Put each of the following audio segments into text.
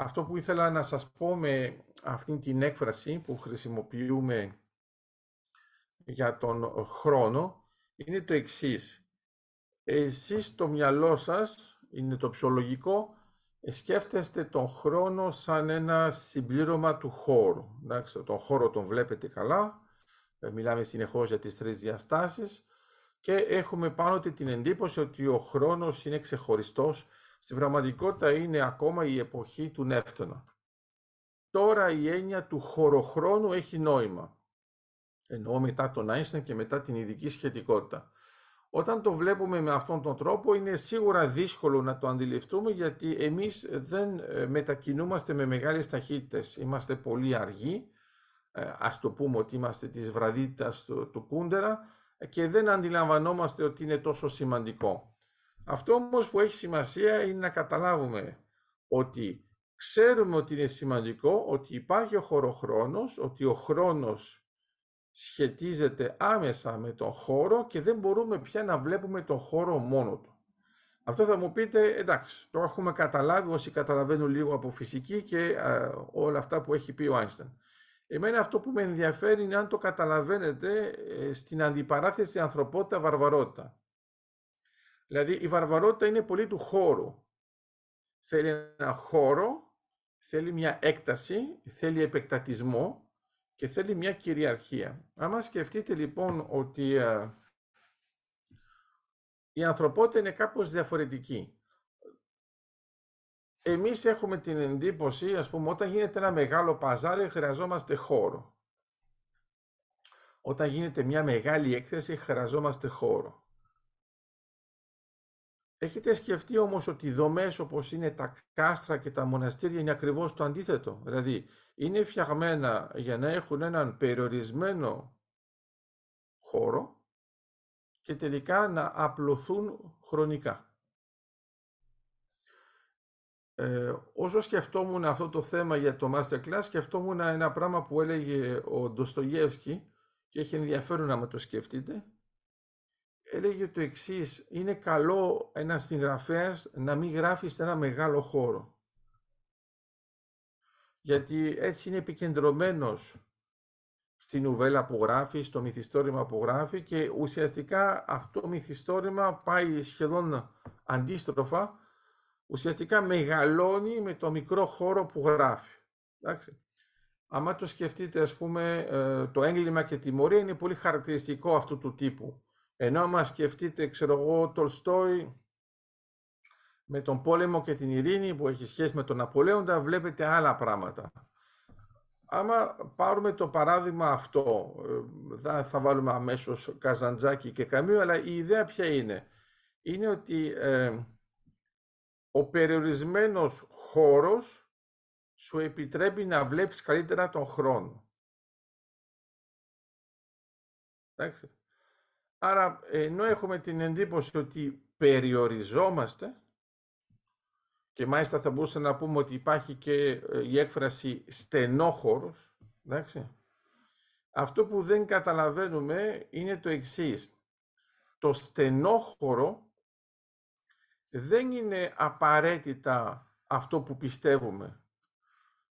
αυτό που ήθελα να σας πω με αυτή την έκφραση που χρησιμοποιούμε για τον χρόνο είναι το εξής. Εσείς στο μυαλό σας, είναι το ψυχολογικό, σκέφτεστε τον χρόνο σαν ένα συμπλήρωμα του χώρου. Εντάξει, τον χώρο τον βλέπετε καλά, ε, μιλάμε συνεχώς για τις τρεις διαστάσεις και έχουμε πάνω την εντύπωση ότι ο χρόνος είναι ξεχωριστός. Στην πραγματικότητα είναι ακόμα η εποχή του Νεύτωνα. Τώρα η έννοια του χωροχρόνου έχει νόημα. Εννοώ μετά τον Άινστεν και μετά την ειδική σχετικότητα. Όταν το βλέπουμε με αυτόν τον τρόπο είναι σίγουρα δύσκολο να το αντιληφθούμε γιατί εμείς δεν ε, μετακινούμαστε με μεγάλες ταχύτητες. Είμαστε πολύ αργοί, ε, ας το πούμε ότι είμαστε της βραδίτητας του Κούντερα και δεν αντιλαμβανόμαστε ότι είναι τόσο σημαντικό. Αυτό όμως που έχει σημασία είναι να καταλάβουμε ότι ξέρουμε ότι είναι σημαντικό, ότι υπάρχει ο χωροχρόνος, ότι ο χρόνος σχετίζεται άμεσα με τον χώρο και δεν μπορούμε πια να βλέπουμε τον χώρο μόνο του. Αυτό θα μου πείτε, εντάξει, το έχουμε καταλάβει όσοι καταλαβαίνουν λίγο από φυσική και όλα αυτά που έχει πει ο Άινσταν. Εμένα αυτό που με ενδιαφέρει είναι αν το καταλαβαίνετε ε, στην αντιπαράθεση ανθρωπότητα-βαρβαρότητα. Δηλαδή η βαρβαρότητα είναι πολύ του χώρου. Θέλει ένα χώρο, θέλει μια έκταση, θέλει επεκτατισμό και θέλει μια κυριαρχία. Άμα σκεφτείτε λοιπόν ότι ε, η ανθρωπότητα είναι κάπως διαφορετική. Εμείς έχουμε την εντύπωση, ας πούμε, όταν γίνεται ένα μεγάλο παζάρι χρειαζόμαστε χώρο. Όταν γίνεται μια μεγάλη έκθεση χρειαζόμαστε χώρο. Έχετε σκεφτεί όμως ότι οι δομές όπως είναι τα κάστρα και τα μοναστήρια είναι ακριβώς το αντίθετο; Δηλαδή είναι φτιαγμένα για να έχουν έναν περιορισμένο χώρο και τελικά να απλωθούν χρονικά. Ε, όσο σκεφτόμουν αυτό το θέμα για το Masterclass, σκεφτόμουν ένα πράγμα που έλεγε ο Ντοστογεύσκη και έχει ενδιαφέρον να με το σκεφτείτε έλεγε το εξής είναι καλό ένας συγγραφέας να μην γράφει σε ένα μεγάλο χώρο. Γιατί έτσι είναι επικεντρωμένος στην ουβέλα που γράφει, στο μυθιστόρημα που γράφει και ουσιαστικά αυτό το μυθιστόρημα πάει σχεδόν αντίστροφα, ουσιαστικά μεγαλώνει με το μικρό χώρο που γράφει. Εντάξει. Άμα το σκεφτείτε, ας πούμε, ε, το έγκλημα και τιμωρία είναι πολύ χαρακτηριστικό αυτού του τύπου. Ενώ άμα σκεφτείτε, ξέρω εγώ, Τολστόι με τον πόλεμο και την ειρήνη που έχει σχέση με τον Ναπολέοντα, βλέπετε άλλα πράγματα. Άμα πάρουμε το παράδειγμα αυτό, δεν θα βάλουμε αμέσως Καζαντζάκη και Καμίου, αλλά η ιδέα ποια είναι; Είναι ότι ε, ο περιορισμένος χώρος σου επιτρέπει να βλέπεις καλύτερα τον χρόνο. Εντάξει. Άρα, ενώ έχουμε την εντύπωση ότι περιοριζόμαστε, και μάλιστα θα μπορούσαμε να πούμε ότι υπάρχει και ε, η έκφραση στενόχωρος, εντάξει, αυτό που δεν καταλαβαίνουμε είναι το εξής. Το στενόχωρο δεν είναι απαραίτητα αυτό που πιστεύουμε.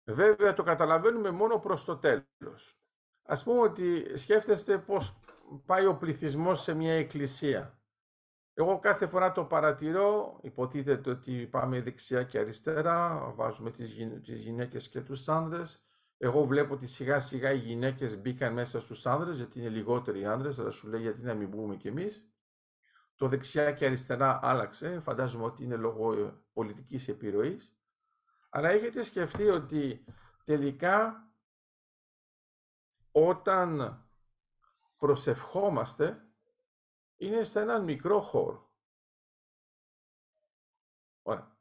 Βέβαια το καταλαβαίνουμε μόνο προς το τέλος. Ας πούμε ότι σκέφτεστε πώς πάει ο πληθυσμός σε μια εκκλησία. Εγώ κάθε φορά το παρατηρώ, υποτίθεται ότι πάμε δεξιά και αριστερά, βάζουμε τις, τις γυναίκες και τους άνδρες. Εγώ βλέπω ότι σιγά σιγά οι γυναίκες μπήκαν μέσα στους άνδρες, γιατί είναι λιγότεροι άνδρες, αλλά σου λέει γιατί να μην μπούμε κι εμείς. Το δεξιά και αριστερά άλλαξε, φαντάζομαι ότι είναι λόγω ε, πολιτικής επιρροής. Αλλά έχετε σκεφτεί ότι τελικά όταν προσευχόμαστε είναι σε έναν μικρό χώρο. Ωραία.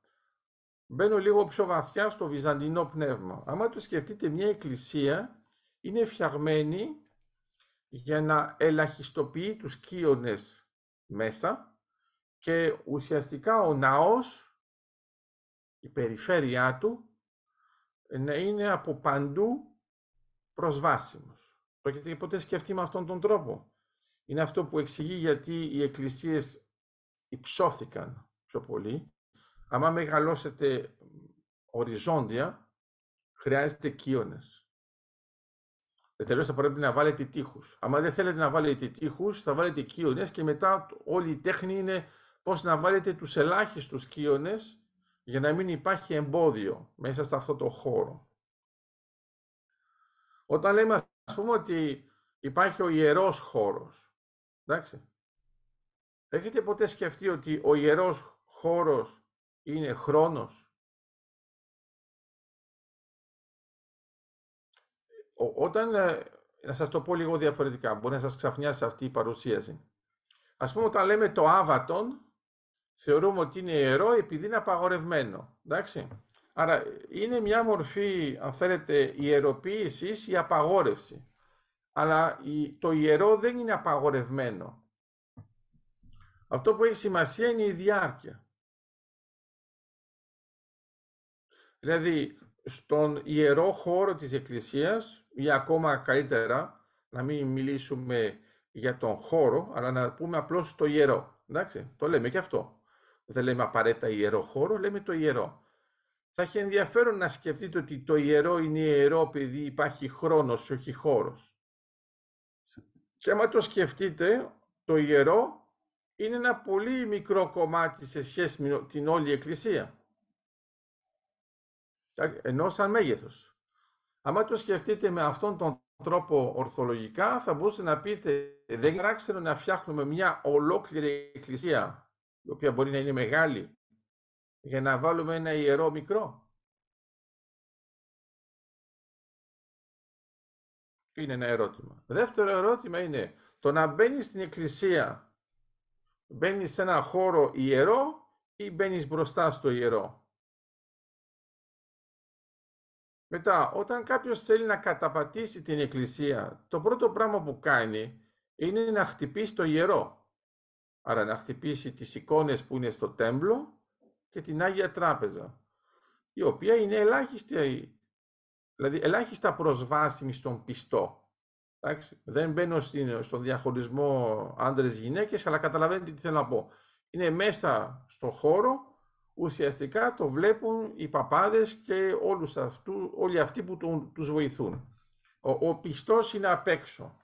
Μπαίνω λίγο πιο βαθιά στο βυζαντινό πνεύμα. Άμα το σκεφτείτε, μια εκκλησία είναι φτιαγμένη για να ελαχιστοποιεί τους κύονες μέσα και ουσιαστικά ο ναός, η περιφέρειά του, να είναι από παντού προσβάσιμος. Το έχετε ποτέ σκεφτεί με αυτόν τον τρόπο. Είναι αυτό που εξηγεί γιατί οι εκκλησίες υψώθηκαν πιο πολύ. Άμα μεγαλώσετε οριζόντια, χρειάζεται κύονες. Ε, Τελείω θα πρέπει να βάλετε τείχους. Αν δεν θέλετε να βάλετε τείχους, θα βάλετε κύονες και μετά όλη η τέχνη είναι πώς να βάλετε τους ελάχιστους κύονες για να μην υπάρχει εμπόδιο μέσα σε αυτό το χώρο. Όταν λέμε, ας πούμε, ότι υπάρχει ο ιερός χώρος, εντάξει, έχετε ποτέ σκεφτεί ότι ο ιερός χώρος είναι χρόνος; Όταν, ε, να σας το πω λίγο διαφορετικά, μπορεί να σας ξαφνιάσει αυτή η παρουσίαση. Ας πούμε, όταν λέμε το άβατον, θεωρούμε ότι είναι ιερό επειδή είναι απαγορευμένο. Εντάξει. Άρα είναι μια μορφή, αν θέλετε, ιεροποίησης ή απαγόρευση. Αλλά το ιερό δεν είναι απαγορευμένο. Αυτό που έχει σημασία είναι η διάρκεια. Δηλαδή, στον ιερό χώρο της Εκκλησίας, ή ακόμα καλύτερα, να μην μιλήσουμε για τον χώρο, αλλά να πούμε απλώς το ιερό. Εντάξει, το λέμε και αυτό. Δεν λέμε απαραίτητα ιερό χώρο, λέμε το ιερό. Θα έχει ενδιαφέρον να σκεφτείτε ότι το ιερό είναι ιερό επειδή υπάρχει χρόνος, όχι χώρος. Και άμα το σκεφτείτε, το ιερό είναι ένα πολύ μικρό κομμάτι σε σχέση με την όλη εκκλησία. Ενώ σαν μέγεθος. Άμα το σκεφτείτε με αυτόν τον τρόπο ορθολογικά, θα μπορούσατε να πείτε δεν άξενο να φτιάχνουμε μια ολόκληρη εκκλησία η οποία μπορεί να είναι μεγάλη, για να βάλουμε ένα ιερό μικρό. Είναι ένα ερώτημα. Δεύτερο ερώτημα είναι το να μπαίνεις στην εκκλησία, μπαίνεις σε ένα χώρο ιερό ή μπαίνεις μπροστά στο ιερό; Μετά, όταν κάποιος θέλει να καταπατήσει την εκκλησία, το πρώτο πράγμα που κάνει είναι να χτυπήσει το ιερό. Άρα να χτυπήσει τις εικόνες που είναι στο τέμπλο και την Άγια Τράπεζα, η οποία είναι ελάχιστη, δηλαδή ελάχιστα προσβάσιμη στον πιστό. Εντάξει. Δεν μπαίνω στον διαχωρισμό άντρες-γυναίκες, αλλά καταλαβαίνετε τι θέλω να πω. Είναι μέσα στο χώρο, ουσιαστικά το βλέπουν οι παπάδες και όλους αυτού, όλοι αυτοί που τους βοηθούν. Ο, ο πιστός είναι απ' έξω.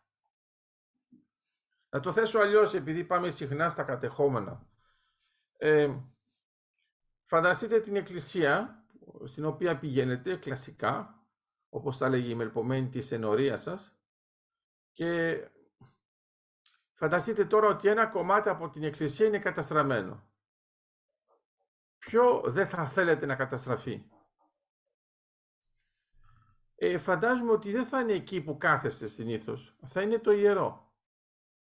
Να το θέσω αλλιώς, επειδή πάμε συχνά στα κατεχόμενα. Ε, φανταστείτε την εκκλησία στην οποία πηγαίνετε κλασικά, όπως θα λέγει η μελπομένη της ενορίας σας, και φανταστείτε τώρα ότι ένα κομμάτι από την εκκλησία είναι καταστραμμένο. Ποιο δεν θα θέλετε να καταστραφεί; Ε, φαντάζομαι ότι δεν θα είναι εκεί που κάθεστε συνήθως. Θα είναι το ιερό.